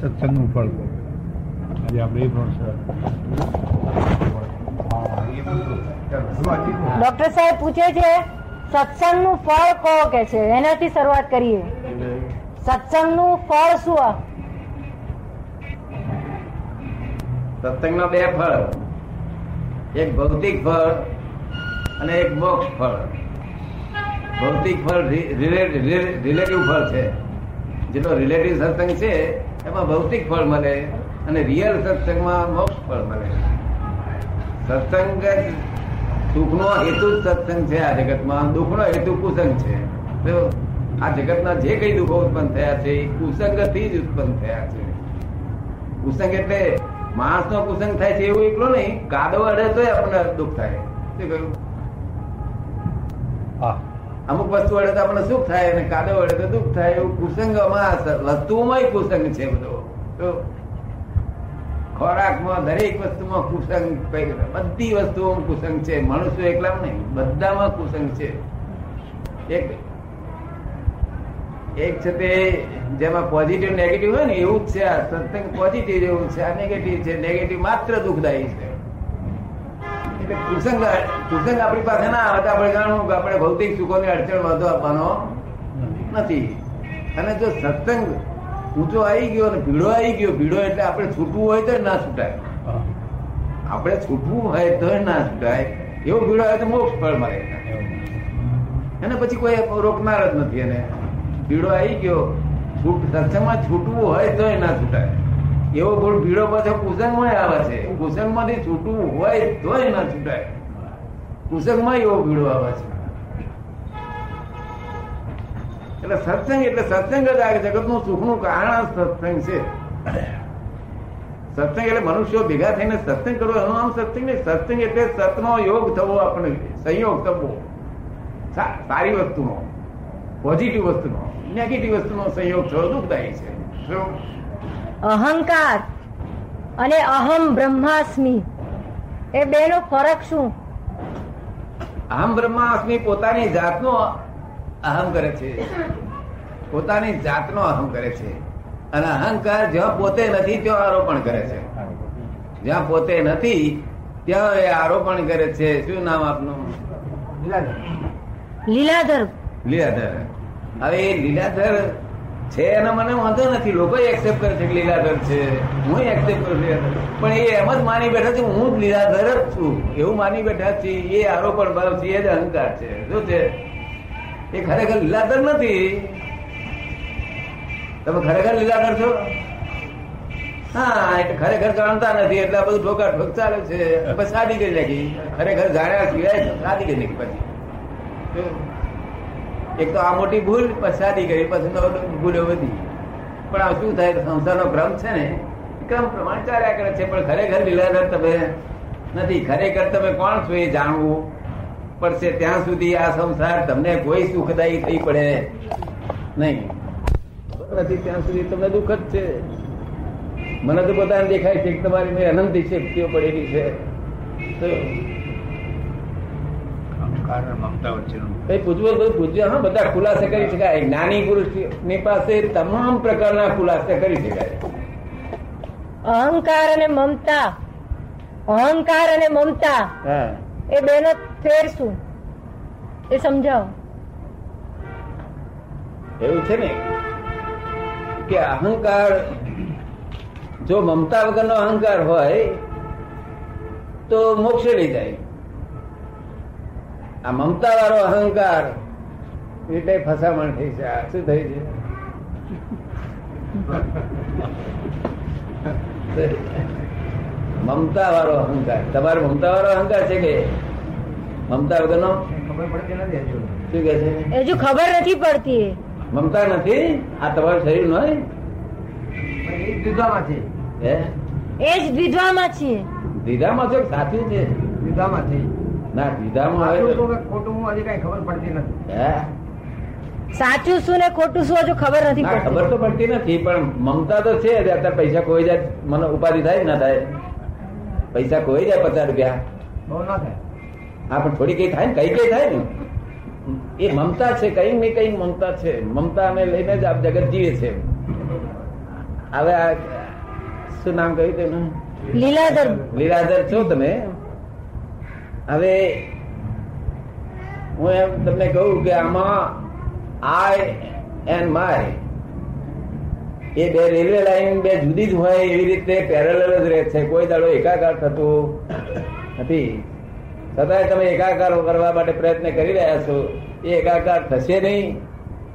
સત્સંગનું ફળ આજે આપણે એ પણ ડોક્ટર સાહેબ પૂછે છે સત્સંગનું ફળ કહો કે છે? એનાથી શરૂઆત કરીએ. સત્સંગનું ફળ શું સત્સંગના બે ફળ. એક ભૌતિક ફળ અને એક મોક્ષ ફળ. ભૌતિક ફળ રિલેટિવ ફળ છે. જેટલો રિલેટિવ સત્સંગ છે એમાં ભૌતિક ફળ મળે અને રિયલ સત્સંગમાં મોક્ષ ફળ મળે. સત્સંગ સુખનો હેતુ જ સત્સંગ છે આ જગતમાં. દુઃખનો હેતુ કુસંગ છે. આ જગતના જે કઈ દુઃખો ઉત્પન્ન થયા છે, એ કુસંગથી જ ઉત્પન્ન થયા છે. કુસંગ એટલે માણસ નો કુસંગ થાય છે એવું એકલો નહીં. કાદવ અડે તો આપણને દુઃખ થાય. શું કહ્યું? અમુક વસ્તુ વડે તો આપણને સુખ થાય અને કાદવ વડે તો દુઃખ થાય એવું કુસંગમાં વસ્તુમાં કુસંગ છે બધો. ખોરાકમાં, દરેક વસ્તુમાં કુસંગ બધી વસ્તુઓમાં કુસંગ છે. મનુષ્ય એકલા નહીં, બધામાં કુસંગ છે. એક એક છે તે જેમાં પોઝિટિવ નેગેટિવ હોય ને, એવું જ છે આ. સત્સંગ પોઝિટિવ જેવું છે, આ નેગેટિવ છે. નેગેટિવ માત્ર દુઃખદાયી છે. કુસંગ કુસંગ આપણી પાસે ના આવે તો આપણે જાણવું કે આપણે ભૌતિક સુખોની અડચણ વધુ આપવાનો નથી. અને જો સત્સંગ ઊંચો આવી ગયો અને ભીડો આવી ગયો ભીડો એટલે આપણે છૂટવું હોય તો ના છૂટાય. આપણે છૂટવું હોય તો ના છૂટાય. એવો ભીડો આવે તો મોક્ષ ફળ મળે. અને પછી કોઈ રોકનાર જ નથી. એને ભીડો આવી ગયો છૂટ સત્સંગમાં છૂટવું હોય તો ના છૂટાય. એવો ગુણ ભીડો પાછો કુસંગમાં આવે છે. કુસંગમાંથી છૂટવું હોય તોય ના છૂટાય. કુસંગમાં એવો ભીડો આવે છે. એટલે સત્સંગ એટલે સત્સંગ જ આ જગતનું સુખનું કારણ સત્સંગ છે. સત્સંગ એટલે મનુષ્યો ભેગા થઈને સત્સંગ કરવો. એનું નામ સત્સંગ નહીં. સત્સંગ એટલે સતનો યોગ થવો આપણે. સંયોગ થવો. સારી વસ્તુનો. પોઝિટિવ વસ્તુનો. નેગેટિવ વસ્તુનો સંયોગ થવો દુઃખદાયી છે. શું? અહંકાર અને અહમ બ્રહ્માસ્મી. એ બે નો ફરક શું? અહમ બ્રહ્માસ્મી પોતાની જાતનો અહમ કરે છે. પોતાની જાતનો અહમ કરે છે. અને અહંકાર જ્યાં પોતે નથી ત્યાં આરોપણ કરે છે. જ્યાં પોતે નથી ત્યાં એ આરોપણ કરે છે. શું નામ આપનું? લીલાધર. લીલાધર. હવે એ લીલાધર છે એનો મને વાંધો નથી. લોકો એક્સેપ્ટ કરે છે કે લીલાધર છે. હું એક્સેપ્ટ કરું પણ એ એમ જ માની બેઠા છે હું જ લીલાધર જ છું. એવું માની બેઠા છે. એ આરોપણ ભાવ છે. એ જ અહંકાર છે. શું છે? એ ખરેખર લીલાધર નથી. તમે ખરેખર લીલાધર છો? હા એટલે ખરેખર જાણતા નથી. એટલે બધું ઠોકા ઠોક ચાલે છે. પછી શાદી કરી નાખી. ખરેખર જાણ્યા સિવાય શાદી કરી નાખી પછી. એક તો આ મોટી ભૂલ, પછી શાદી કરી, પછી તો ભૂલો વધી પણ આ શું થાય? સંસારનો ક્રમ છે ને ક્રમ પ્રમાણે ચાલ્યા કરે છે. પણ ખરેખર લીલાધર તમે નથી. ખરેખર તમે કોણ છો એ જાણવું પડશે. ત્યાં સુધી આ સંસાર તમને કોઈ સુખદાયી થઈ પડે નહીં. નથી, ત્યાં સુધી તમને દુઃખ જ છે. મને તો પોતાને દેખાય છે કે તમારી મેં અનંત શક્તિઓ પડેલી છે. તો હા બધા ખુલાસા કરી શકાય. જ્ઞાની પુરુષની પાસે તમામ પ્રકારના ખુલાસા કરી શકાય. અહંકાર અને મમતા. અહંકાર અને મમતા. એ બે નો ફેર શું એ સમજાવો. એવું છે ને કે અહંકાર જો મમતા વગરનો અહંકાર હોય તો મોક્ષે લઈ જાય. આ મમતા વાળો અહંકાર એટલે ફસામણ થઈ છે આ શું થઈ છે મમતા વાળો અહંકાર. તમારો મમતા વાળો અહંકાર છે કે? મમતા વગરનો? ખબર પડતી નથી હજુ શું કે છે? હજુ ખબર નથી પડતી. મમતા નથી? આ તમારું શરીર નો દીધામાં છે. હે? એ જ દીધામાં છીએ દીધામાં છે સાચું છે. દીધામાં છે. ના દીધામાં આવે ખોટું હજી કઈ ખબર પડતી નથી. સાચું શું ને ખોટું શું હજુ ખબર નથી ખબર તો પડતી નથી પણ મમતા તો છે અત્યારે પૈસા કોઈ જાય મને ઉપાધિ થાય ના થાય? પૈસા કોઈ જાય પચાસ રૂપિયા? બહુ ના થાય. હા પણ થોડી કઈ થાય ને કઈ કઈ થાય ને. એ મમતા છે કઈ ને કઈ મમતા છે. મમતા ને લઈને જ આપ જગત જીવે છે. હવે આ શું નામ કહ્યું તેનું? લીલાધર. લીલાધર છો તમે? હવે હું એમ તમને કહું કે આમાં આઈ એન્ડ માય એ બે રેલવે લાઈન બે જુદી જ હોય એવી રીતે પેરેલલ જ રહે છે. કોઈ દાડો એકાકાર થતો નથી. છતાંય તમે એકાકાર કરવા માટે પ્રયત્ન કરી રહ્યા છો. એ એકાકાર થશે નહીં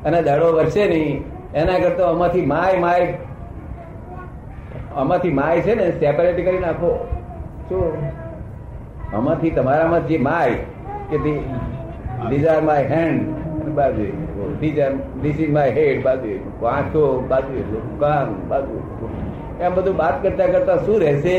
અને દાડો વધશે નહીં. એના કરતા આમાંથી માય માય આમાંથી માય છે ને સેપરેટ કરી નાખો. શું? આમાંથી તમારામાં જે માય કે ધીઝ માય હેન્ડ બાજુ these are this is my head બાજુ આંખો બાજુ કાન બાજુ એમ બધું વાત કરતા કરતા શું રહેશે?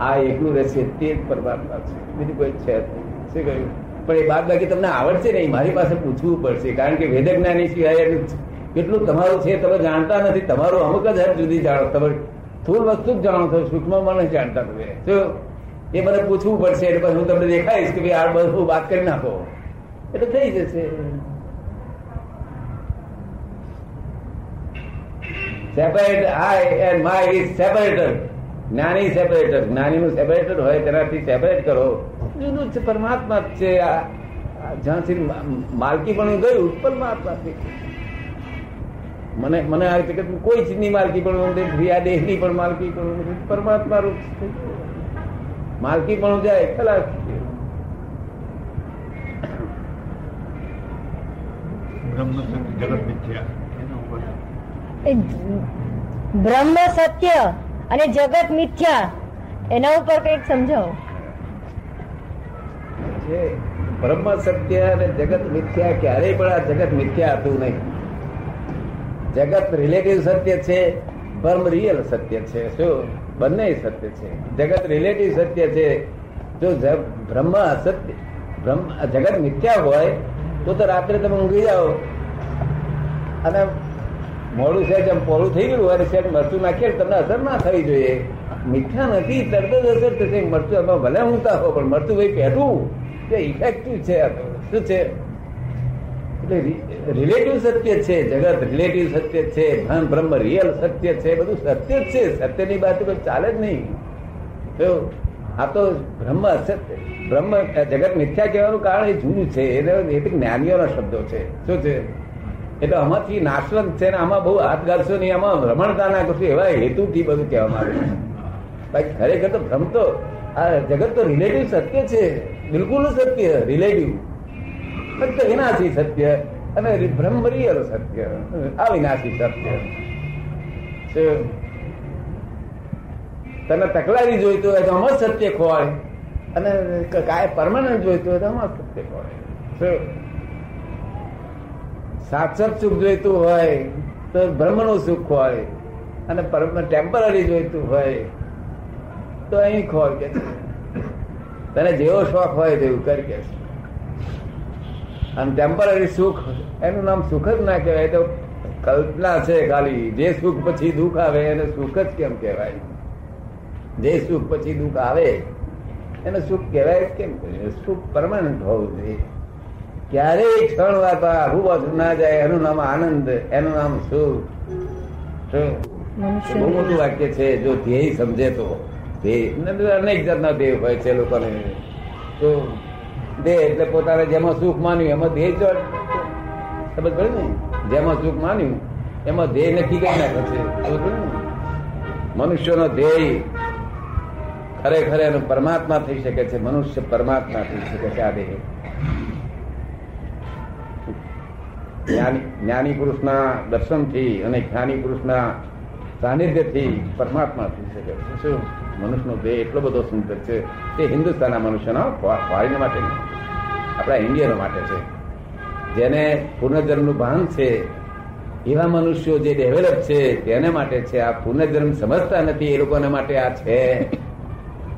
આ એકલું રહેશે તે જ પરમાત્મા છે. બીજું કોઈ છે શું કહ્યું? પણ એ બાદ બાકી તમને આવડશે નહીં. મારી પાસે પૂછવું પડશે. કારણ કે વેદ જ્ઞાની સિવાય કેટલું તમારું છે તમે જાણતા નથી. તમારું અમુક જ હદ સુધી જાણો. તમે સ્થૂળ વસ્તુ જ જાણો છો, સૂક્ષ્મ મને જાણતા તમે એ. મને પૂછવું પડશે, એટલે હું તમને દેખાઈશ કે ભાઈ આ બધું વાત કરી નાખો. એટલે થઈ જશે. Separate I and my is separator જ્ઞાની સેપરેટર જ્ઞાનીનું સેપરેટર હોય, તેનાથી સેપરેટ કરો. જુદું છે, પરમાત્મા છે. આ જ્યાંથી માલકી પણ ગયું પરમાત્માથી મને મને આ જગત કોઈ ચીજની માલકી પણ નથી આ દેહની પણ માલકી પણ નથી પરમાત્મા રૂપ છે. માલકી પણ જાય ખલાસ બ્રહ્મ સત્ય જગત મિથ્યા. એના ઉપર એ બ્રહ્મ સત્ય અને જગત મિથ્યા એના ઉપર કંઈક સમજાવો. છે. બ્રહ્મ સત્ય અને જગત મિથ્યા ક્યારેય પણ આ જગત મિથ્યા હતું નહીં. જગત રિલેટિવ સત્ય છે, પરમ રિયલ સત્ય છે. શું? બંને સત્ય છે. જગત રિલેટિવ સત્ય છે, જો બ્રહ્મ અસત્ય, બ્રહ્મ, જગત મિથ્યા હોય, તો તો રાત્રે તમે ઊંઘી જાઓ. અને મોડું છે જેમ પોળું થઈ ગયું હોય છે મરચું નાખીએ તમને અસર ના થવી જોઈએ. મીઠા નથી, તરત જ અસર થશે. મરચું એમાં ભલે ઊંઘતા હો, પણ મરચું ભાઈ પહેરવું તે ઇફેક્ટિવ છે શું છે? એટલે રિલેટિવ સત્ય છે, જગત રિલેટિવ સત્ય છે, ધન, બ્રહ્મ રિયલ સત્ય છે, બધું સત્ય જ છે. સત્યની વાત કોઈ ચાલે જ નહીં. આ તો બ્રહ્મ અસત્ય, બ્રહ્મ જગત મિથ્યા કહેવાનું કારણ એ જૂનું છે. એને એ તો જ્ઞાનીઓના શબ્દો છે. શું છે? એટલે આમાંથી નાશવંત છે ને આમાં બહુ હાથ ગાલશો નહીં, આમાં રમણતા ના કરશો, એવા હેતુથી બધું કહેવામાં આવે છે. ખરેખર તો ભ્રમ તો, આ જગત તો રિલેટિવ સત્ય છે. બિલકુલ સત્ય રિલેટિવ ફક્ત વિનાશી સત્ય અને બ્રહ્મ રિયલ સત્ય અવિનાશી સત્ય તને તકલારી જોઈતું હોય તો અમર સત્ય ખોવાય અને કાય પરમાનન્ટ જોઈતું હોય તો અમર સત્ય ખોવાય સાક્ષર સુખ જોઈતું હોય તો બ્રહ્મનું સુખ ખોવાય અને ટેમ્પરરી જોઈતું હોય તો અહીં ખોવાય કે તને જેવો શોખ હોય તેવું કર કે. અને ટેમ્પરરી સુખ એનું નામ સુખ જ ના કહેવાય. તો કલ્પના છે ખાલી જે સુખ પછી દુઃખ આવે એને સુખ જ કેમ કહેવાય? જે સુખ પછી દુઃખ આવે એને સુખ કહેવાય કેમ? સુખ પરમાનન્ટ હોવું જોઈએ. ક્યારેય ક્ષણ વાર આઘું બાજુ ના જાય. એનું નામ આનંદ એનું નામ સુખ? બહુ મોટું વાક્ય છે જો ધ્યેય સમજે તો. ધ્યેય અનેક જાતના ધ્યેય હોય છે લોકોને. તો દેહ એટલે પોતાને જેમાં સુખ માન્યું, એમાં દેહ જો. સમજ પડે ને? જેમાં સુખ માન્યું, એમાં ધ્યેય નક્કી કરી નાખે છે. મનુષ્યનો ધ્યેય ખરેખર એનો પરમાત્મા થઈ શકે છે, મનુષ્ય પરમાત્મા થઈ શકે છે આ દેહ. જ્ઞાની પુરુષના દર્શનથી અને જ્ઞાની પુરુષના સાનિધ્યથી પરમાત્મા થઈ શકે છે. શું? મનુષ્યનો દેહ એટલો બધો સુંદર છે. તે હિન્દુસ્તાનના મનુષ્યના ફોરેન માટે નહીં આપણા ઇન્ડિયનો માટે છે. જેને પુનર્જન્મનું ભાન છે એવા મનુષ્યો જે ડેવલપ છે તેને માટે છે. આ પુનર્જન્મ સમજતા નથી એ લોકોને માટે આ છે.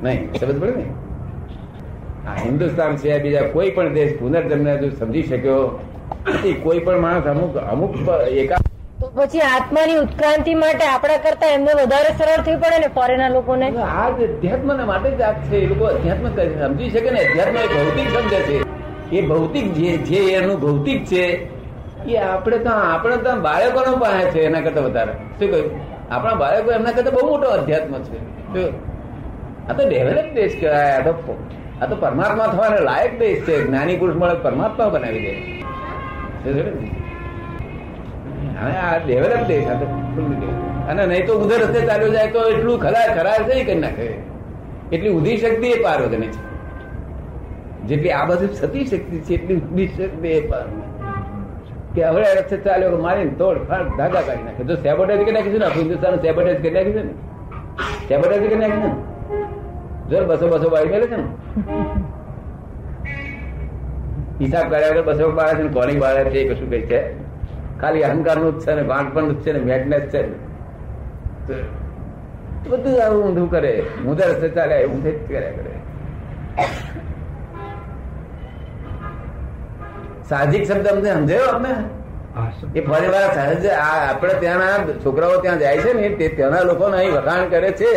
નહીં સમજ પડે ને? આ હિન્દુસ્તાન છે બીજા કોઈ પણ દેશ પુનર્જન્મને જો સમજી શક્યો નથી કોઈ પણ માણસ અમુક અમુક એકા તો પછી આત્માની ઉત્ક્રાંતિ માટે આપણા કરતા એમને વધારે સરળ થયું પડે ને ફોરેનના લોકોને? આ અધ્યાત્મ માટે જ આ છે. એ લોકો અધ્યાત્મ સમજી શકે ને? અધ્યાત્મ એ ભૌતિક સમજે છે. એ ભૌતિક જે એનું ભૌતિક છે, એ આપણે તો આપણે તો બાળકોનો પાસે છે એના કરતા વધારે. શું કહ્યું? આપણા બાળકો એમના કરતા બહુ મોટો અધ્યાત્મ છે. આ તો ડેવલપ દેશ કહેવાય, આ તો આ તો પરમાત્મા થવાને લાયક દેશ છે. જ્ઞાની પુરુષ મળે પરમાત્મા બનાવી દે? હવે આ ડેવલપ દેશ, આ તો અને નહીં તો ઉધર રસ્તે ચાલ્યો જાય તો એટલું ખરા ખરા છે કરી નાખે એટલી ઉધી શક્તિ એ પાર્વતીની છે. જેટલી આ બાજુ સતી શક્તિ છે એટલી પાર્વતી કે હવે રસ્તે ચાલ્યો મારીને તોડ, ફાડ, ધાગા કાઢી નાખે. જો સેબોટેજ કરી નાખીશું ને હિન્દુસ્તાન સેબોટેજ કરી નાખીશું ને? સેબોટેજ કરી નાખીશું ને? જો બસો બસો બાળી મેલે છે ને? હિસાબ કર્યા વગર બસો બાળે છે ને, કોની બાળે છે કશું કઈ છે? ખાલી અહંકારનું જ છે ને વાંટપણ જ છે ને મેટનેસ છે ને. બધું આવું ઊંધું કરે. મુદા રસ્તે ચાલ્યા, એવું જ કર્યા કરે. સાહજિક શબ્દ અમને સમજાયો આપને? એ ફરી વાર સહજ આ આપણે ત્યાંના છોકરાઓ ત્યાં જાય છે ને તે ત્યાંના લોકો અહીં વખાણ કરે છે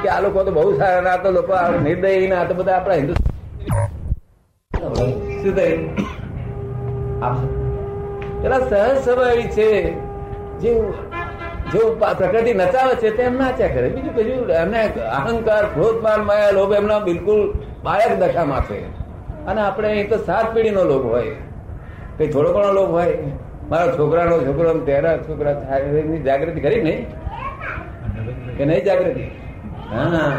કે આ લોકો તો બહુ સારા ના તો લોકો નિર્દયી ના આ તો બધા આપણા હિન્દુ શું પેલા સહજ સ્વભાવી છે જે પ્રકૃતિ નચાવે છે તેમ નાચ્યા કરે. બીજું બીજું એમને અહંકાર ક્રોધ માન માયા લોભ એમના બિલકુલ બાળક દશામાં છે. અને આપણે અહીં તો સાત પેઢીનો લોભ હોય. કઈ થોડો ઘણો લોભ હોય? મારા છોકરાનો છોકરો ને તેરા છોકરા જાગૃતિ કરી નહીં? કે નહીં જાગૃતિ? હા.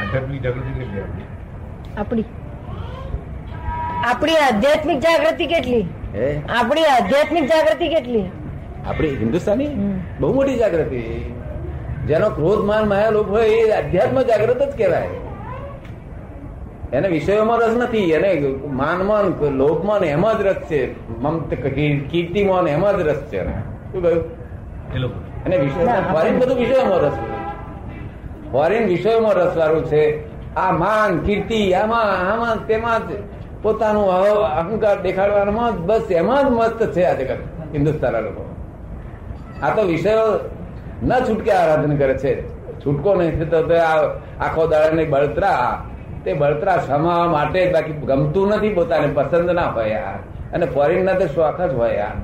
આધ્યાત્મિક જાગૃતિ કેટલી આપણી? આપણી આધ્યાત્મિક જાગૃતિ કેટલી? હે? આપણી આધ્યાત્મિક જાગૃતિ કેટલી? આપણી હિન્દુસ્તાની? બહુ મોટી જાગૃતિ. જેનો ક્રોધ માન માયા લોભ હોય એ આધ્યાત્મ જાગૃત જ કહેવાય. એને વિષયોમાં રસ નથી એને માનમાં લોભમાં ને એમાં જ રસ છે. મમત કીર્તિમાં ને એમાં જ રસ છે શું કહ્યું? એને વિષય ફોરેન બધું વિષયોમાં રસ ફોરેન વિષયોમાં રસ વાળું છે. આ માન કીર્તિ આમાં આમાં તેમાં જ પોતાનું અહંકાર દેખાડવામાં જ બસ એમાં જ મસ્ત છે આ જગત હિન્દુસ્તાનના લોકો. આ તો વિષયો ન છૂટકે આરાધન કરે છે. છૂટકો નહીં થતો તો આ આખો દાડાની બળતરા. તે બળતરા સમાવા માટે બાકી ગમતું નથી પોતાને પસંદ ના હોય યાર અને ફોરેન ના તો શોખ જ હોય યાર?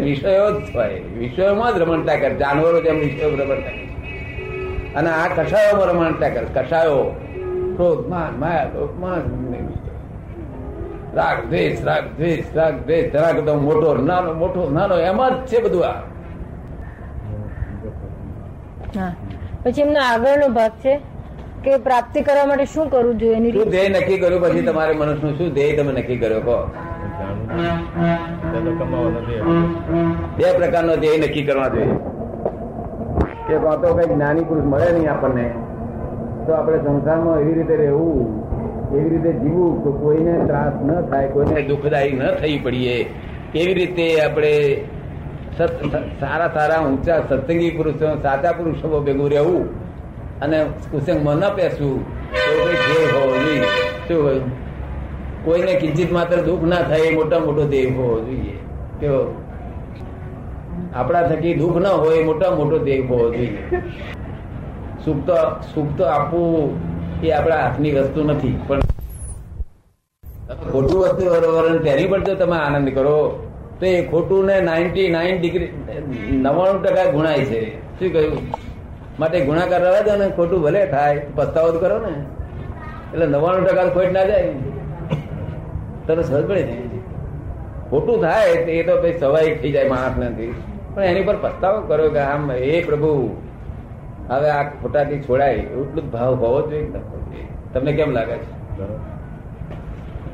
વિષયો જ હોય. વિષયોમાં જ રમણતા કરે. જાનવરો જેમ વિષયો રમણતા કરે. અને આ કસાયોમાં રમણતા કરે. કસાયો ક્રોધ માન માયા લોભ, માન રાગ દ્વેષ રાગ દ્વેષ રાગ દ્વેષ. જરા કરતો મોટો નાનો મોટો નાનો એમાં જ છે બધું આ. પછી એમનો આગળનો ભાગ છે? કે પ્રાપ્તિ કરવા માટે શું કરવું જોઈએ એની શું ધ્યેય નક્કી કર્યું પછી તમારે મનુષ્યનું શું ધ્યેય તમે નક્કી કર્યો? કહો. બે પ્રકારનો ધ્યેય નક્કી કરવા જોઈએ. કે કાં તો કઈ જ્ઞાની પુરુષ મળે નહીં આપણને. તો આપણે સંસારમાં એવી રીતે રહેવું એવી રીતે જીવવું તો કોઈને ત્રાસ ન થાય કોઈને દુઃખદાયી ન થઈ પડીએ. કેવી રીતે આપણે સારા સારા ઊંચા સત્સંગી પુરુષો સાચા પુરુષો ભેગું રહેવું? અને કુસંગમાં ન પેસવું તો કઈ કોઈને કિંચિત માત્ર દુઃખ ના થાય, એ મોટા મોટો ધ્યેય હોવો જોઈએ. કેવો આપણા થકી દુઃખ ન હોય મોટા મોટો ધ્યેય હોવો જોઈએ. સુખ તો સુખ તો આપવું એ આપણા હાથની વસ્તુ નથી, પણ ખોટું વસ્તુ બરોબર તેની પણ જો તમે આનંદ કરો. તો એ ખોટું ને નાઇન્ટી નાઇન ડિગ્રી નવ્વાણું ટકા ગુણાય છે. શું કહ્યું? માટે ગુણાકાર રવા દો ને, ખોટું ભલે થાય, પસ્તાવો તો કરો ને. એટલે નવ્વાણું ટકા ખોટ ના જાય. તને સહજ પડે ને ખોટું થાય એ તો પછી સ્વાભાવિક થઈ જાય માણસ નથી પણ એની પર પસ્તાવો કરો કે આમ એ પ્રભુ, હવે આ ખોટાથી છોડાય. એટલું જ ભાવ હોવો જોઈએ? તમને કેમ લાગે છે?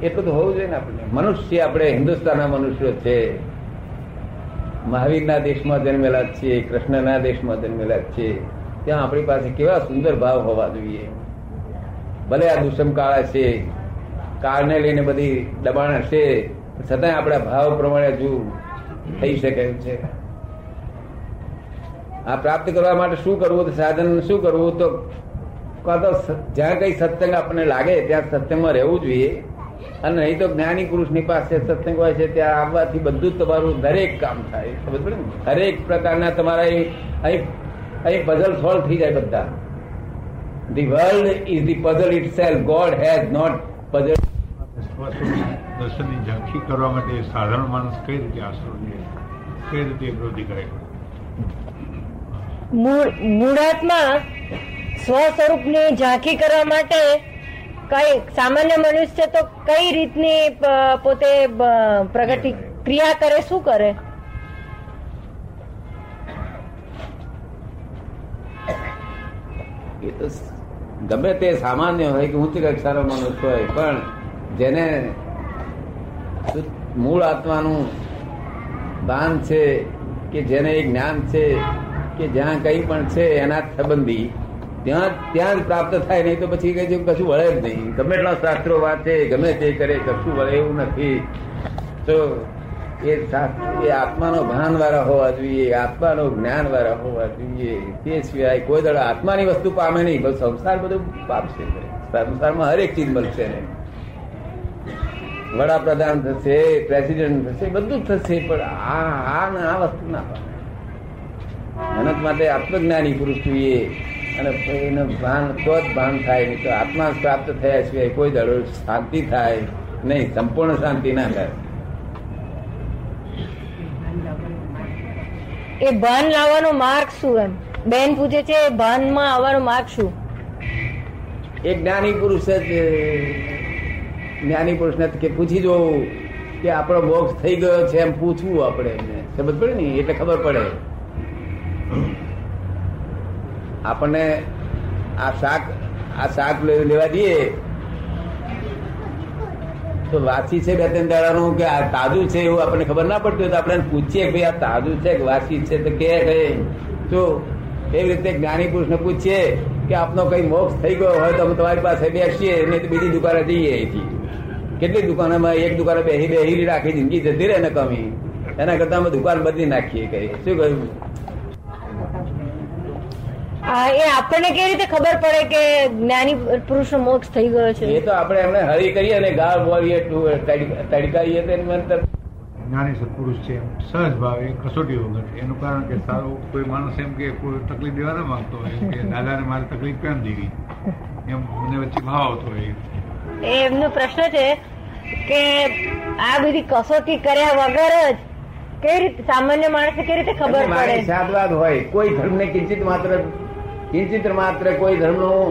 એટલું તો હોવું જોઈએ ને આપણે મનુષ્ય આપણે હિન્દુસ્તાનના મનુષ્યો છે. મહાવીરના દેશમાં જન્મેલા છીએ, કૃષ્ણના દેશમાં જન્મેલા છીએ. ત્યાં આપણી પાસે કેવા સુંદર ભાવ હોવા જોઈએ. ભલે આ દુષ્મ કાળ છે, કાળને લઈને બધી દબાણ હશે છતાંય આપણા ભાવ પ્રમાણે હજુ થઈ શકે છે. આ પ્રાપ્ત કરવા માટે શું કરવું સાધન શું કરવું, તો જ્યાં કઈ સત્સંગ આપણને લાગે, ત્યાં સત્સંગમાં રહેવું જોઈએ. અને નહીં તો જ્ઞાની પુરુષની પાસે સત્સંગ હોય છે, ત્યાં આવવાથી બધું જ તમારું દરેક કામ થાય. ખબર પડે ને? દરેક પ્રકારના તમારા અહીં અહીં પઝલ સોલ્વ થઈ જાય બધા. The world is the puzzle itself God has not puzzle દર્શનની ઝાંખી કરવા માટે સાધારણ માણસ કઈ રીતે આશરો લે? કઈ રીતે એ કરે? મૂળ મૂળાત્મા સ્વ સ્વરૂપની ઝાંખી કરવા માટે કઈ સામાન્ય મનુષ્ય તો કઈ રીતની પોતે પ્રગતિ ક્રિયા કરે શું કરે? એ તો ગમે તે સામાન્ય હોય કે ઊંચી કક્ષાનો મનુષ્ય હોય, પણ જેને મૂળ આત્માનું દાન છે કે જેને એ જ્ઞાન છે કે જ્યાં કંઈ પણ છે એના સંબંધી, ત્યાં ત્યાં જ પ્રાપ્ત થાય, નહીં તો પછી કઈ કશું વળે જ નહીં. ગમે એટલા શાસ્ત્રો વાંચે, ગમે તે કરે, કશું વળે એવું નથી. તો એ એ આત્માનો ભાન વાળા હોવા જોઈએ આત્માનો જ્ઞાન વાળા હોવા જોઈએ. તે સિવાય કોઈ દળ આત્માની વસ્તુ પામે નહીં, પણ સંસાર બધું પામશે સંસારમાં હરેક ચીજ મળશે ને. વડાપ્રધાન થશે, પ્રેસિડેન્ટ થશે, બધું જ થશે, પણ આ આ ને આ વસ્તુ ના પામે. મહેનત માટે આત્મજ્ઞાની પુરુષ જોઈએ. અને એને ભાન તો જ ભાન થાય, નહીં તો આત્મા પ્રાપ્ત થયા સિવાય કોઈ દળો શાંતિ થાય નહીં, સંપૂર્ણ શાંતિ ના થાય. એ ભાન લાવવાનો માર્ગ શું એમ? બેન પૂછે છે, એ ભાનમાં આવવાનો માર્ગ શું? એક જ્ઞાની પુરુષ જ જ્ઞાની પુરુષને કે પૂછી જોવું કે આપણો મોક્ષ થઈ ગયો છે એમ પૂછવું આપણે એમને. સમજ પડે ને? એટલે ખબર પડે. આપણને આ શાક આ શાક લેવા દઈએ. તો વાસી છે બે ત્રણ દાડાનું કે આ તાજું છે એવું આપણને ખબર ના પડતી હોય તો આપણે પૂછીએ ભાઈ આ તાજું છે કે વાસી છે તો કે તો એવી રીતે જ્ઞાની પુરુષને પૂછીએ કે આપનો કઈ મોક્ષ થઈ ગયો હોય તો અમે તમારી પાસે બેસીએ, નહીં તો બીજી દુકાને જઈએ અહીંથી. કેટલી દુકાનોમાં એક દુકાને બેહી બેહી રાખી જિંદગી જતી રહે ને કમી. એના કરતા અમે દુકાન બદલી નાખીએ કઈ શું કહ્યું? એ આપણને કેવી રીતે ખબર પડે કે જ્ઞાની પુરુષનો મોક્ષ થઈ ગયો એ છે તો આપણે એમને હરી કરીએ અને ગાળ બોલીએ તડકાઈએ તો એનું જ્ઞાની સત્પુરુષ છે એમ સહજ ભાવે કસોટી વગર. એનું કારણ કે સારો કોઈ માણસ એમ કે કોઈ તકલીફ દેવા ના માંગતો હોય કે દાદાને મારે તકલીફ કેમ દેવી એમ મને વચ્ચે ભાવ આવતો હોય. એ એમનો પ્રશ્ન છે કે આ બધી કસોટી કર્યા વગર જ કેવી રીતે સામાન્ય માણસે કેવી રીતે ખબર પડે? સાદવાદ હોય. કોઈ ધર્મને કિંચિત માત્ર કિંચિત માત્ર કોઈ ધર્મનું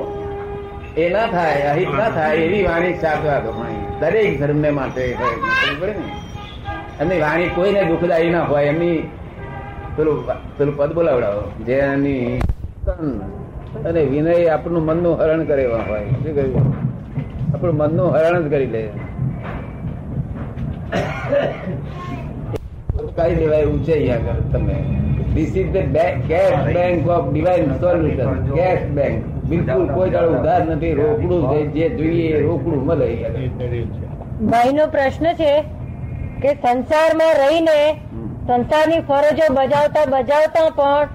એ ના થાય અહિત ના થાય એવી વાણી સાચવા હોય દરેક ધર્મને માટે એમની વાણી કોઈને દુઃખદાયી ના હોય એમની પેલું પેલું પદ બોલાવડાવો જેની તન અને વિનય આપણું મનનું હરણ કરે એવા હોય. શું કહ્યું? આપણું મનનું હરણ જ કરી લે. કરી લેવાય એવું છે અહીંયા આગળ તમે this is the cash bank of divine solution cash bank બિલકુલ કોઈ દાડો ઉધાર નથી રોકડું જે જોઈએ રોકડું મળે ભાઈનો પ્રશ્ન છે કે સંસારમાં રહીને સંસારની ફરજો બજાવતા બજાવતા પણ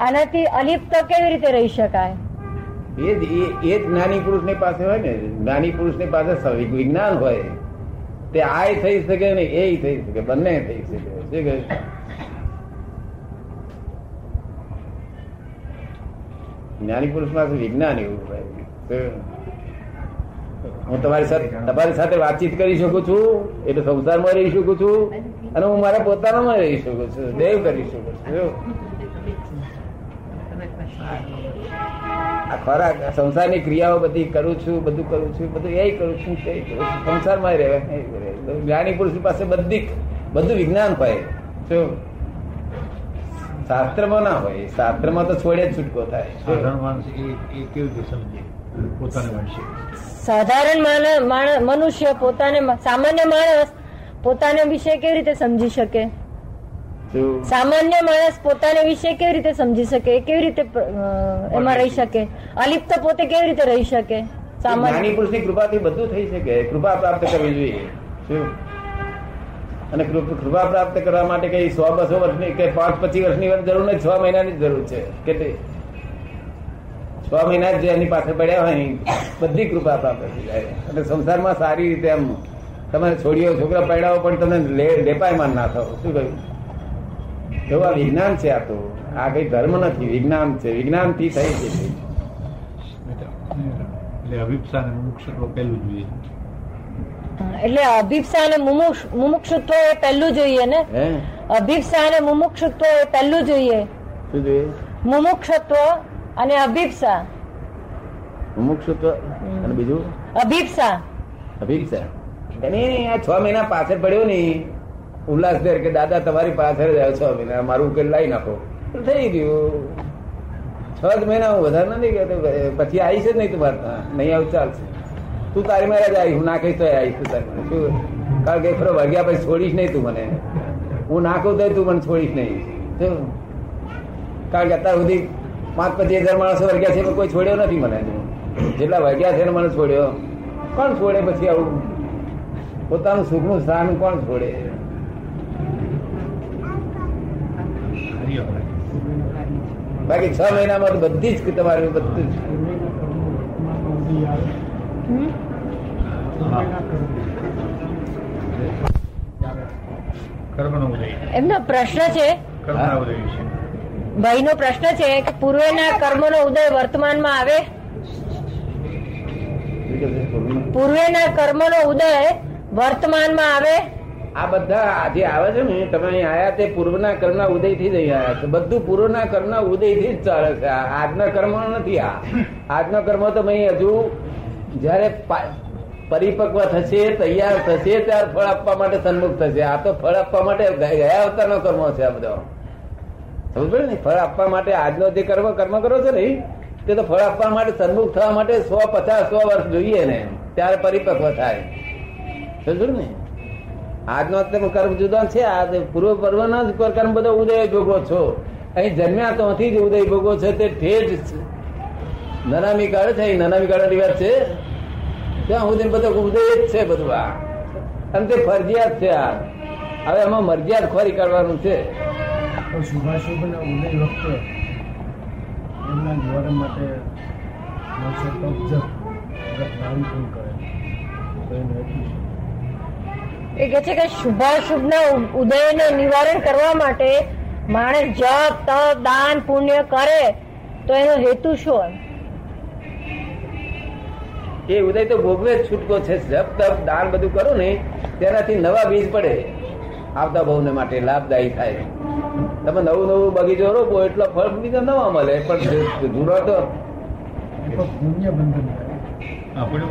આનાથી અલિપ્ત કેવી રીતે રહી શકાય? એ જ એ જ જ્ઞાની પુરુષની પાસે હોય ને. જ્ઞાની પુરુષની પાસે વિજ્ઞાન હોય. તે આય થઈ શકે ને એ થઈ શકે, બંને થઈ શકે, શું જ્ઞાની પુરુષમાં વિજ્ઞાન એવું હું તમારી સાથે તમારી સાથે વાતચીત કરી શકું છું, એટલે સંસારમાં રહી શકું છું, અને હું મારા પોતાનામાં રહી શકું છું, દેવ કરી શકું છું આ ખોરાક સંસારની ક્રિયાઓ બધી કરું છું બધું કરું છું બધું એ કરું છું તે કરું છું સંસારમાં રહેવાય જ્ઞાની પુરુષ પાસે બધી બધું વિજ્ઞાન હોય. શું શાસ્ત્રમાં ના હોય શાસ્ત્રમાં તો છોડે જ છૂટકો થાય. સાધારણ માણસ એ એ કેવી રીતે સમજે? પોતાને વંશે સાધારણ માણ- માણ- મનુષ્ય પોતાને સામાન્ય માણસ પોતાને વિશે કેવી રીતે સમજી શકે? સામાન્ય માણસ પોતાને વિશે કેવી રીતે સમજી શકે? કેવી રીતે એમાં રહી શકે? અલિપ્ત પોતે કેવી રીતે રહી શકે? સામાન્ય પુરુષની કૃપાથી બધું થઈ શકે. કૃપા પ્રાપ્ત કરવી જોઈએ. અને કૃપા પ્રાપ્ત કરવા માટે કઈ સો બસો વર્ષની કે પાંચ પચીસ વર્ષની જરૂર નહીં છ મહિનાની જરૂર છે. કેટલી છ મહિના જે એની પાછળ પડ્યા હોય ને બધી કૃપા પ્રાપ્ત થઈ જાય. અને સંસારમાં સારી રીતે એમ તમે છોડીઓ છોકરા પડ્યા પણ તમે લે- લેપાયમાન ના થાવ શું કહ્યું? એવું આ વિજ્ઞાન છે આ તો. આ કઈ ધર્મ નથી વિજ્ઞાન છે. વિજ્ઞાનથી થઈ છે એટલે અભિપ્સા અને મુક્ષ પહેલું જોઈએ. એટલે અભિપ્સા અને મુમુક્ષ- મુમુક્ષુત્વ એ પહેલું જોઈએ ને? અભિપ્સા અને મુમુક્ષુત્વ એ પહેલું જોઈએ. શું જોઈએ? મુમુક્ષત્વ અને અભિપ્સા. મુમુક્ષુત્વ અને બીજું? અભિપ્સા. અભિપ્સા. એની આ છ મહિના પાછળ પડ્યો ને ઉલ્લાસભેર કે, દાદા, તમારી પાછળ જ આવ્યો છ મહિના મારું ઉકેલ લાવી નાખો. થઈ ગયું. છ જ મહિના હું વધારે નથી ગયો પછી આવીશ જ નહીં તું મારે ત્યાં. નહીં આવું, ચાલશે. તું તારી મારે જ આવી હું નાખીશ તો આવીશ તું તારી શું? કારણ કે ફરો વાગ્યા પછી છોડીશ નહીં તું મને. હું નાખું તો તું મને છોડીશ નહીં. કારણ કે અત્યાર સુધી પાંચ પચીસ હજાર માણસો વર્ગ્યા છે કોઈ છોડ્યો નથી મને. જેટલા વર્ગ્યા છે ને મને છોડ્યો. કોણ છોડે પછી આવું? પોતાનું સુખનું સ્થાન કોણ છોડે? બાકી છ મહિનામાં તો બધી જ તમારી બધું જ. હમ? કર્મનો ઉદય એમનો પ્રશ્ન છે ભાઈ નો પ્રશ્ન છે કે પૂર્વેના કર્મનો ઉદય વર્તમાનમાં આવે? પૂર્વેના કર્મનો ઉદય વર્તમાનમાં આવે? આ બધા આજે આવે છે ને, તમે અહીં આયા તે પૂર્વના કર્મના ઉદયથી જ અહીં આવ્યા છે. બધું પૂર્વના કર્મના ઉદયથી જ ચાલે છે. આજના કર્મ નથી આ. આજનો કર્મ તો અહીં હજુ જયારે પરિપક્વ થશે, તૈયાર થશે, ત્યારે ફળ આપવા માટે સન્મુખ થશે. આ તો ફળ આપવા માટે ગયા અવતારનો કર્મ છે આ બધો. સમજ ને? ફળ આપવા માટે આજનો જે કર્મ કર્મ કરો છો ને, તે તો ફળ આપવા માટે સન્મુખ થવા માટે સો પચાસ સો વર્ષ જોઈએ ને, ત્યારે પરિપક્વ થાય. સમજ ને? આજનો તમે કર્મ જુદો છે, આ પૂર્વ પર્વનો જ કર્મ બધો ઉદય ભોગવો છો. અહીં જન્મ્યા ત્યાંથી જ ઉદય ભોગવો છે, તે ઠેઠ છે. નનામી કાળ છે નનામી કાળે વાત છે? ત્યાં સુધી બધો ઉદય જ છે બધું આ. અને તે ફરજિયાત છે આ. હવે એમાં મરજિયાત ખોરી કાઢવાનું છે. તો શુભાશુભના માટે તો? એ કે છે કે શુભાશુભના ઉદયને નિવારણ કરવા માટે માણસ જપ તપ દાન પુણ્ય કરે તો એનો હેતુ શું એ ઉદય તો ભોગવે જ છૂટકો છે. જપ તપ દાન બધું કરો ને તેનાથી નવા બીજ પડે. આવતા બહુને માટે લાભદાયી થાય. તમે નવું નવું બગીચો રોપો એટલો ફળ બીજો નવા મળે પણ જૂનો તો પુણ્ય બંધન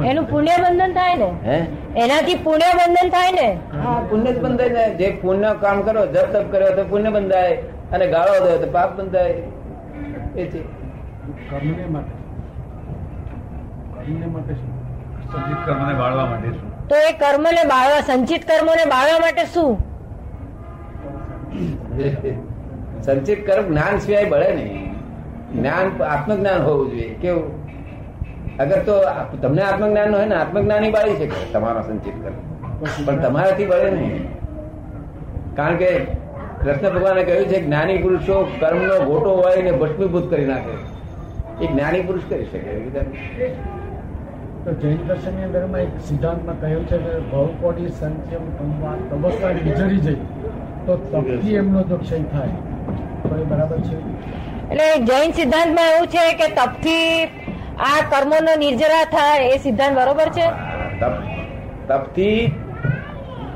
એનું પુણ્ય બંધન થાય ને? હે? એનાથી પુણ્ય બંધન થાય ને? હા પુણ્ય જ બંધાય ને જે પુણ્ય કામ કરો જપ તપ કર્યો તો પુણ્ય બંધાય અને ગાળો દો તો પાપ બંધાય. એ છે કર્મને માટે. કર્મને માટે સંચિત કર્મને બાળવા માટે શું? તો એ કર્મને બાળવા સંચિત કર્મોને બાળવા માટે શું? સંચિત કર્મ જ્ઞાન સિવાય બળે નહીં. જ્ઞાન આત્મજ્ઞાન હોવું જોઈએ. કેવું? અગર તો તમને આત્મજ્ઞાન હોય ને આત્મજ્ઞાની બાળી શકે તમારો સંચિત કરે. પણ તમારાથી બળે નહીં. કારણ કે કૃષ્ણ ભગવાને કહ્યું છે જ્ઞાની પુરુષો કર્મનો ગોટો હોય ને ભસ્મીભૂત કરી નાખે. એ જ્ઞાની પુરુષ કરી શકે તો જૈન દર્શનની અંદરમાં એક સિદ્ધાંતમાં કહ્યું છે કે ભવકોટી સંચયમ તમવા તબસ્સા વિજરી જઈ. તો તપથી એમનો જો ક્ષય થાય. તો એ બરાબર છે. એટલે જૈન સિદ્ધાંતમાં એવું છે કે તપથી આ કર્મોનો નિર્જરા થાય એ સિદ્ધાંત બરોબર છે? તપ તપથી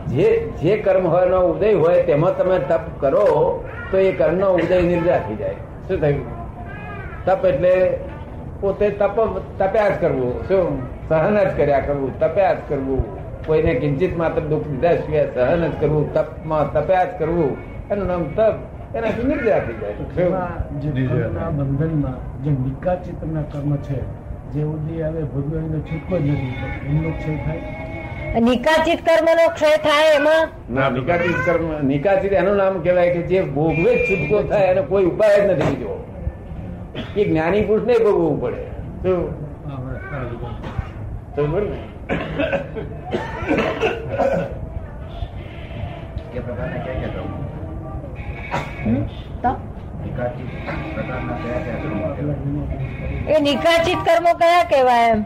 જે જે કર્મ નો ઉદય હોય તેમાં તમે તપ કરો, તો એ કર્મનો ઉદય નિર્જા થઈ જાય. શું થયું? તપ એટલે પોતે તપ તપ્યા જ કરવું. શું? સહન જ કર્યા કરવું, તપ્યા જ કરવું. કોઈને કિંચિત માત્ર દુઃખ દીધા સિવાય સહન જ કરવું, તપમાં તપ્યા જ કરવું. એનું નામ તપ. એનાથી નિર્જા થઈ જાય શું? જે નિકા બંધનમાં કર્મ છે જે ઉદી આવે ભગવાન એનો છૂટકો જ નથી એમનો ક્ષય થાય નિકાચિત કર્મનો ક્ષય થાય એમાં ના નિકાચિત કર્મ નિકાચિત એનું નામ કહેવાય કે જે ભોગવે જ છૂટકો થાય એનો કોઈ ઉપાય જ નથી બીજો એ જ્ઞાની પુરુષ ને ભોગવવું પડે તો ને? કે પ્રકારના ક્યાં કયા એ નિકાચિત કર્મો કયા કહેવાય એમ?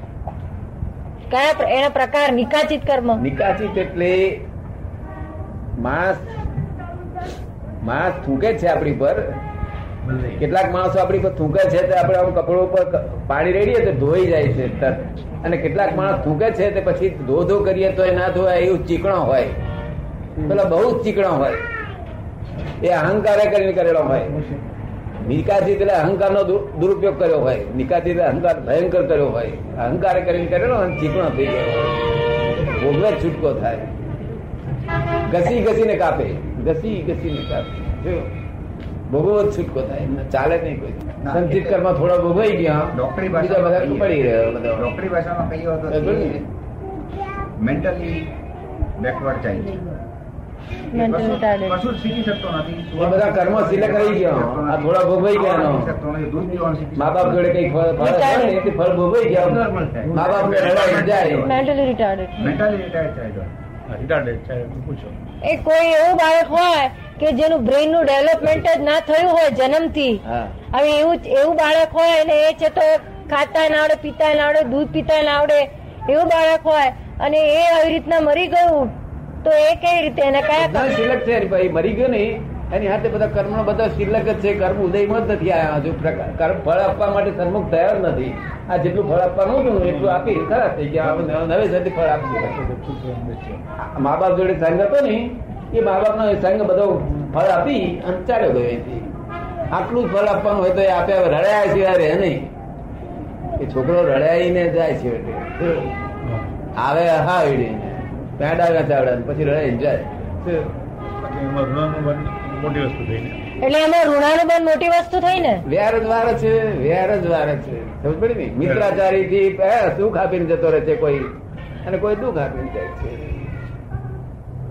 કયા પ્ર- એના પ્રકાર નિકાચિત કર્મ? નિકાચિત એટલે માણસ માણસ થૂંકે છે આપણી પર. કેટલાક માણસો આપણી પર થૂકે છે તો આપણે આમ કપડો ઉપર પાણી રેડીએ તો ધોઈ જાય છે તરત. અને કેટલાક માણસ થૂંકે છે તે પછી ધો ધો કરીએ તો એ ના ધોવાય, એવું ચીકણો હોય. પેલા બહુ જ ચીકણો હોય. એ અહંકારે કરીને કરેલો હોય નિકાસી એટલે અહંકારનો દુરુપયોગ કર્યો હોય નિકાસી એટલે અહંકાર ભયંકર કર્યો હોય અહંકારે કરીને કરેલો અને ચીકણો થઈ ગયો હોય ભોગવે છૂટકો થાય. ઘસી ઘસીને કાપે. ઘસી ઘસીને કાપે. જો ભોગવો જ છૂટકો થાય. ચાલે નહીં કોઈ. સંચિત કર્મ થોડા ભોગવાઈ ગયા. ડોક્ટરી ભાષા બધા ભાષામાં પડી રહ્યો બધો. ડોક્ટરી ભાષામાં કહ્યું હતું mentally backward child Mentally retarded. કશું શીખી શકતો નથી. એ બધા કર્મો સિલેક્ટ રહી ગયા. આ થોડા ભોગવાઈ ગયા એનો. શીખી શકતો નથી. દૂધ પીવાનું શીખી મા બાપ જોડે કઈ ફળ ફળ હોય ને, એથી ફળ ભોગવાઈ ગયા. મા બાપ જાય. Mentally retarded mentally retired retarded છે. પૂછો. એ કોઈ એવું બાળક હોય કે જેનું બ્રેઇનનું ડેવલપમેન્ટ જ ના થયું હોય જન્મથી. થી હવે એવું એવું બાળક હોય અને એ છે તો ખાતા ના આવડે પીતા ના આવડે દૂધ પીતા ના આવડે એવું બાળક હોય અને એ આવી રીતના મરી ગયું તો એ કઈ રીતે એને કયા શિલક છે ભાઈ મરી ગયો નહીં એની હાથે બધા કર્મ બધા શિલક જ છે કર્મ ઉદયમાં જ નથી આવ્યા હજુ. કર્મ ફળ આપવા માટે સન્મુખ તૈયાર નથી. આ જેટલું ફળ આપવાનું હતું એટલું આપી ખરા થઈ ગયા. નવે સદી ફળ આપી મા બાપ જોડે સંગ હતો ને એ મા બાપ નો સંગ બધો ફળ આપી અને ચાલ્યો ગયો એથી આટલું જ ફળ આપવાનું હોય તો એ આપ્યા રડાયા સિવાય રહે નહીં. એ છોકરો રડાઈને જાય છે એટલે. આવે હા પછી રડાઈને જાય. મોટી વસ્તુ થઈ એટલે એમાં ઋણાનું મોટી વસ્તુ થઈ ને? વ્યાર જ વાર છે વ્યાર જ વાર છે. સમજ પડી ને? મિત્રાચારી થી સુખ આપીને જતો રહે છે કોઈ. અને કોઈ દુઃખ આપીને જાય છે.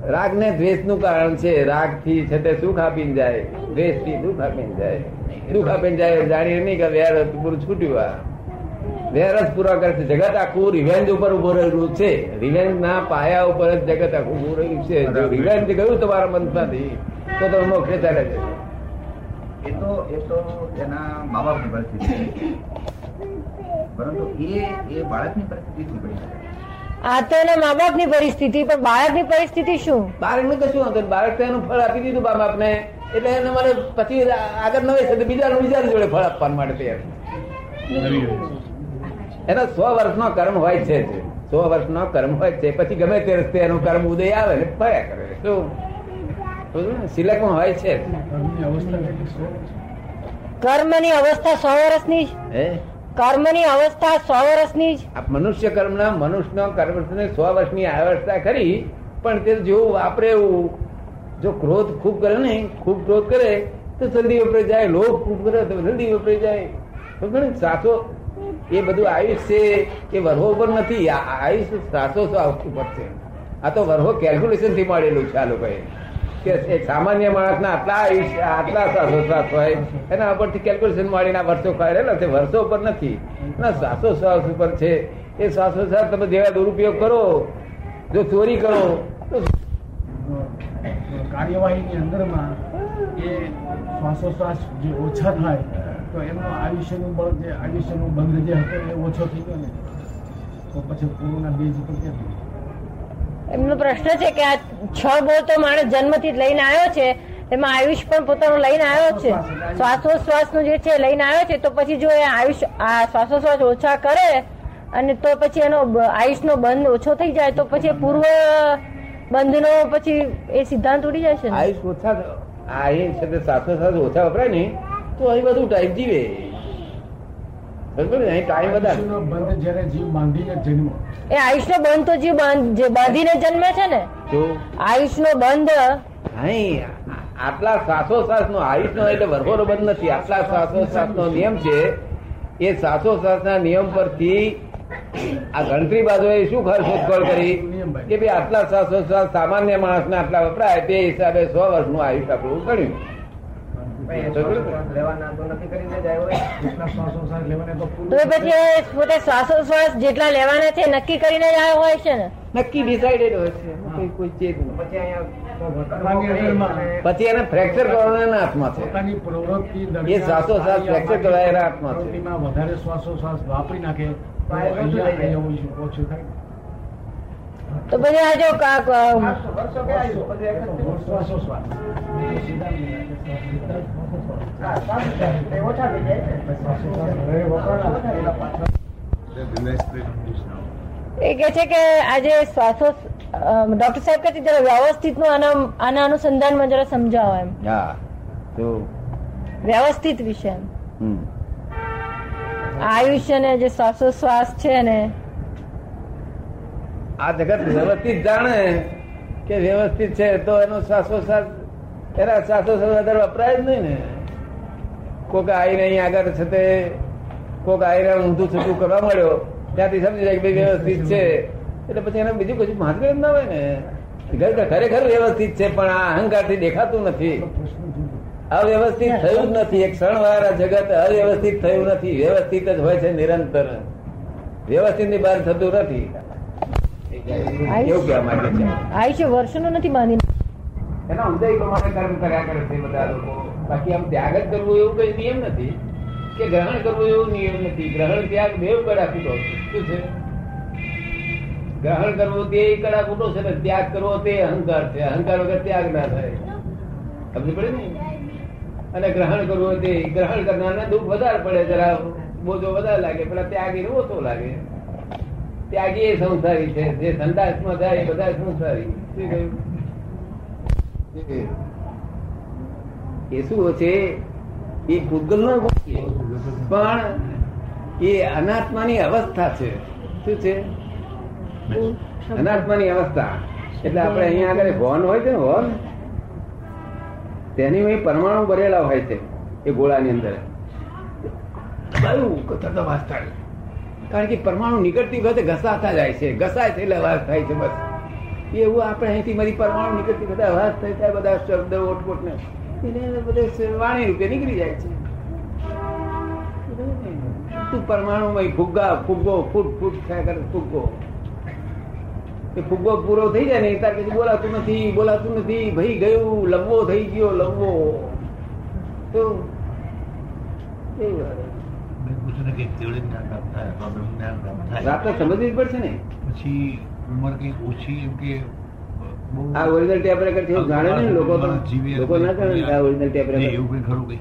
રાગ ને દ્વેષનું કારણ છે રાગથી છે તે સુખ આપીને જાય. દ્વેષથી દુઃખ આપીને જાય. દુઃખ આપીને જાય જાણીએ નહીં કે વ્યાર પૂરું છૂટ્યું આ. વેર જ પૂરા કરે છે. જગત આખું રિવેન્જ ઉપર ઊભો રહેલું છે. રિવેન્જ ના પાયા ઉપર જ જગત આખું ઉભું રહ્યું છે. જો રિવેન્જ ગયું તમારા મનમાંથી તો તમે મોક્ષે ચાલે છે એ તો એ તો એના મા બાપની પરિસ્થિતિ છે. પરંતુ એ એ બાળકની પરિસ્થિતિ શું પડી આ તો એના મા બાપ પરિસ્થિતિ પણ બાળકની પરિસ્થિતિ શું? બાળકને હતું? બાળક તો એનું ફળ આપી દીધું બાપ આપને એટલે એને મારે પછી આગળ નવે છે બીજા બીજા જોડે ફળ આપવા માટે તૈયાર. એનો સો વર્ષનો કર્મ હોય છે જ. સો વર્ષનો કર્મ હોય છે. પછી ગમે તે રસ્તે એનો કર્મ ઉદય આવે ને ફર્યા કરે. શું? સિલકમાં હોય છે. જ. કર્મની અવસ્થા સો કર્મની અવસ્થા સો વર્ષની જ. હે? કર્મની અવસ્થા સો વર્ષની જ. મનુષ્ય કર્મના મનુષ્યનો કર્મ સો વર્ષની અવસ્થા ખરી પણ તે જેવું વાપરે એવું જો ક્રોધ ખૂબ કરે ને ખૂબ ક્રોધ કરે તો જલ્દી વપરાઈ જાય. લોભ ખૂબ કરે તો જલ્દી વપરાઈ જાય. તો ને? સાસો એ બધું આયુષ છે એ વરહો ઉપર નથી. આયુષ સાસો શ્વાસ ઉપર છે. આ તો વરહો કેલ્ક્યુલેશનથી મળેલું છે આ લોકોએ. કે સામાન્ય માણસના આટલા આયુષ્ય આટલા શ્વાસોશ્વાસ હોય, એના ઉપરથી કેલ્ક્યુલેશન મળીને વર્ષો કરેલા છે. વર્ષો ઉપર નથી. ના શ્વાસોશ્વાસ ઉપર છે. એ શ્વાસોશ્વાસ તમે જેવા દુરુપયોગ કરો, જો ચોરી કરો, તો કાર્યવાહીની અંદરમાં એ શ્વાસોશ્વાસ જે ઓછા થાય તો એમનું આયુષ્યનું બળ જે આયુષ્યનું બંધ જે હતો એ ઓછો થઈ ગયો ને. તો પછી પૂર્ણના બેઝ ઉપર ક્યાંથી એમનો પ્રશ્ન છે કે આ છ બોલ તો માણસ જન્મથી જ લઈને આવ્યો છે. એમાં આયુષ પણ પોતાનું લઈને આવ્યો છે. શ્વાસોશ્વાસનું જે છે લઈને આવ્યો છે તો પછી જો એ આયુષ આ શ્વાસોશ્વાસ ઓછા કરે અને તો પછી એનો આયુષનો બંધ ઓછો થઈ જાય તો પછી પૂર્વ બંધનો પછી એ સિદ્ધાંત ઉડી જાય છે આયુષ ઓછા આ એ છે તે શ્વાસોશ્વાસ ઓછા વપરાય ને તો અહીં બધું ટાઈમ જીવે. બરોબર? ને અહીં ટાઈમ વધારે. આયુષ્યનો બંધ જ્યારે જીવ બાંધીને જન્મ. એ આયુષનો બંધ તો જે બાંધીને જન્મે છે ને? જો આયુષનો બંધ અહીં આટલા શ્વાસોશ્વાસ નો આયુષ નો એટલે વરખોનો બંધ નથી. આટલા શ્વાસોશ્વાસ નો નિયમ છે એ શ્વાસોશ્વાસ ના નિયમ પરથી આ ગણતરી બાજુએ શું ખર્ચ શોધખોળ કરી? કે ભાઈ આટલા શ્વાસોશ્વાસ સામાન્ય માણસ ને આટલા વપરાય તે હિસાબે સો વર્ષનું આયુષ આપણું ગણ્યું. લેવાના તો પછી પોતે શ્વાસોશ્વાસ જેટલા લેવાના છે નક્કી કરીને જ આવ્યો હોય છે ને? નક્કી ડિસાઇડેડ હોય છે. કોઈ કોઈ નહીં. પછી એને ફ્રેક્ચર કરવાના એના હાથમાં છે. પ્રવૃત્તિ એ શ્વાસોશ્વાસ ફ્રેક્ચર કરવા એના હાથમાં છે. વધારે શ્વાસોશ્વાસ વાપરી નાખે ઓછું થાય. તો પછી આ જો કા- કા- વર્ષો ગયા છે, પછી એક જ દિવસ. શ્વાસોશ્વાસ એ કે છે કે આજે શ્વાસો ડોક્ટર સાહેબ કે જરા વ્યવસ્થિતનું આના આના અનુસંધાનમાં જરા સમજાવો એમ હા તો વ્યવસ્થિત વિશે એમ હમ. આયુષ્ય ને જે શ્વાસોશ્વાસ છે ને આ જગત વ્યવસ્થિત જાણે કે વ્યવસ્થિત છે તો એનો શ્વાસોશ્વાસ એના શ્વાસોશ્વાસ વધારે વપરાય જ નહીં ને. કોક આવીને અહીં આગળ છે તે, કોક આવીને ઊંધું છૂટું કરવા મળ્યો ત્યાંથી સમજી જાય કે ભાઈ વ્યવસ્થિત છે. એટલે પછી એને બીજું કશું મહત્વ જ ના હોય ને. ખરેખર વ્યવસ્થિત છે, પણ આ અહંકારથી દેખાતું નથી. અવ્યવસ્થિત થયું જ નથી. એક ક્ષણવાર આ જગત અવ્યવસ્થિત થયું નથી. વ્યવસ્થિત જ હોય છે નિરંતર. વ્યવસ્થિતની બહાર થતું નથી. એવું કહેવા માંગે છે. આયુષ્ય વર્ષોનું નથી માની. એના ઉદય પ્રમાણે કર્મ કર્યા કરે છે બધા લોકો. બાકી આમ ત્યાગ જ કરવું એવું કઈ નિયમ નથી કે ગ્રહણ કરવું એવું નિયમ નથી. ગ્રહણ ત્યાગ બેવ કડા છે. શું છે? ગ્રહણ કરવું તે કડા ખૂટો છે ને ત્યાગ કરવો તે અહંકાર છે. અહંકાર વગર ત્યાગ ના થાય. સમજ પડે ને? અને ગ્રહણ કરવું તે ગ્રહણ કરનારને દુઃખ વધારે પડે. જરા બોજો વધારે લાગે પેલા ત્યાગ એવો ઓછો લાગે. ત્યાગી સંસારી છે. જે સંદાસમાં જાય બધા સંસારી. શું એ શું છે? એ પૂતગલ નો પણ એ અનાત્માની અવસ્થા છે. શું છે? અનાત્માની અવસ્થા. એટલે આપણે અહીંયા આગળ હોર્ન હોય છે ને હોર્ન? તેની પરમાણુ ભરેલા હોય છે એ ગોળાની અંદર. કયું થાય કારણ કે પરમાણુ નીકળતી વખતે ઘસાતા જાય છે. ઘસાય છે એટલે અવાજ થાય છે બસ. એવું આપણે અહીંથી મારી પરમાણુ નીકળતી બધા અવાજ થઈ થાય બધા શબ્દ ઓટપોટ ને એને બધે વાણી રૂપે નીકળી જાય છે. તું પરમાણુ ફુગ્ગા, ફુગ્ગો ફૂટ ફૂટ થયા કરે, ફુગ્ગો. એ ફુગ્ગો પૂરો થઈ જાય ને ત્યાર પછી બોલાતું નથી બોલાતું નથી. ભાઈ ગયું, લંબો થઈ ગયો, લંબો. તો એવું આવે. ને કે કેવડે જ્ઞાન પ્રાપ્ત થાય અથવા બ્રહ્મ જ્ઞાન પ્રાપ્ત થાય રાત તો સમજવી પડશે ને. પછી ઉંમર ઓછી એમ કે આ ઓરિજિનલ ટેપ રેકર્ડથી જાણે ને લોકો તો. જીવે લોકો ના જાણે આ ઓરિજિનલ ટેપ રેકર્ડ એવું કઈ ખરું કઈ.